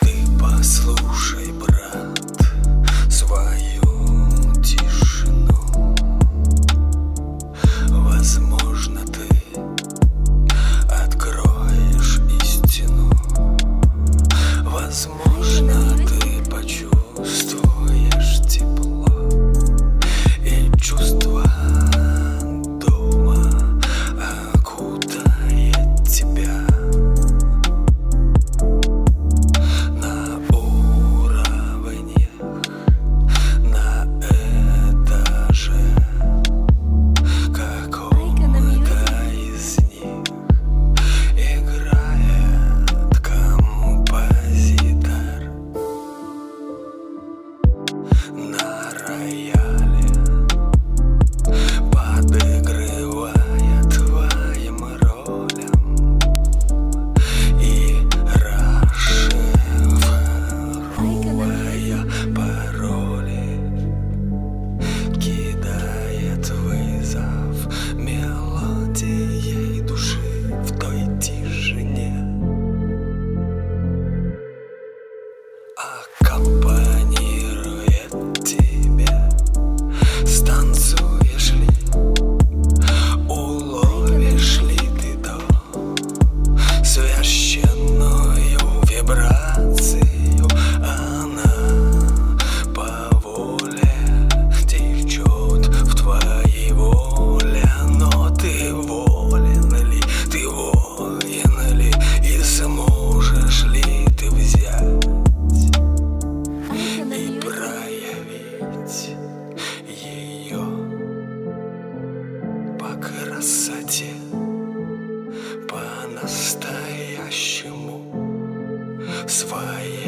Ты послушай, брат, Kappa. красоте по-настоящему своей.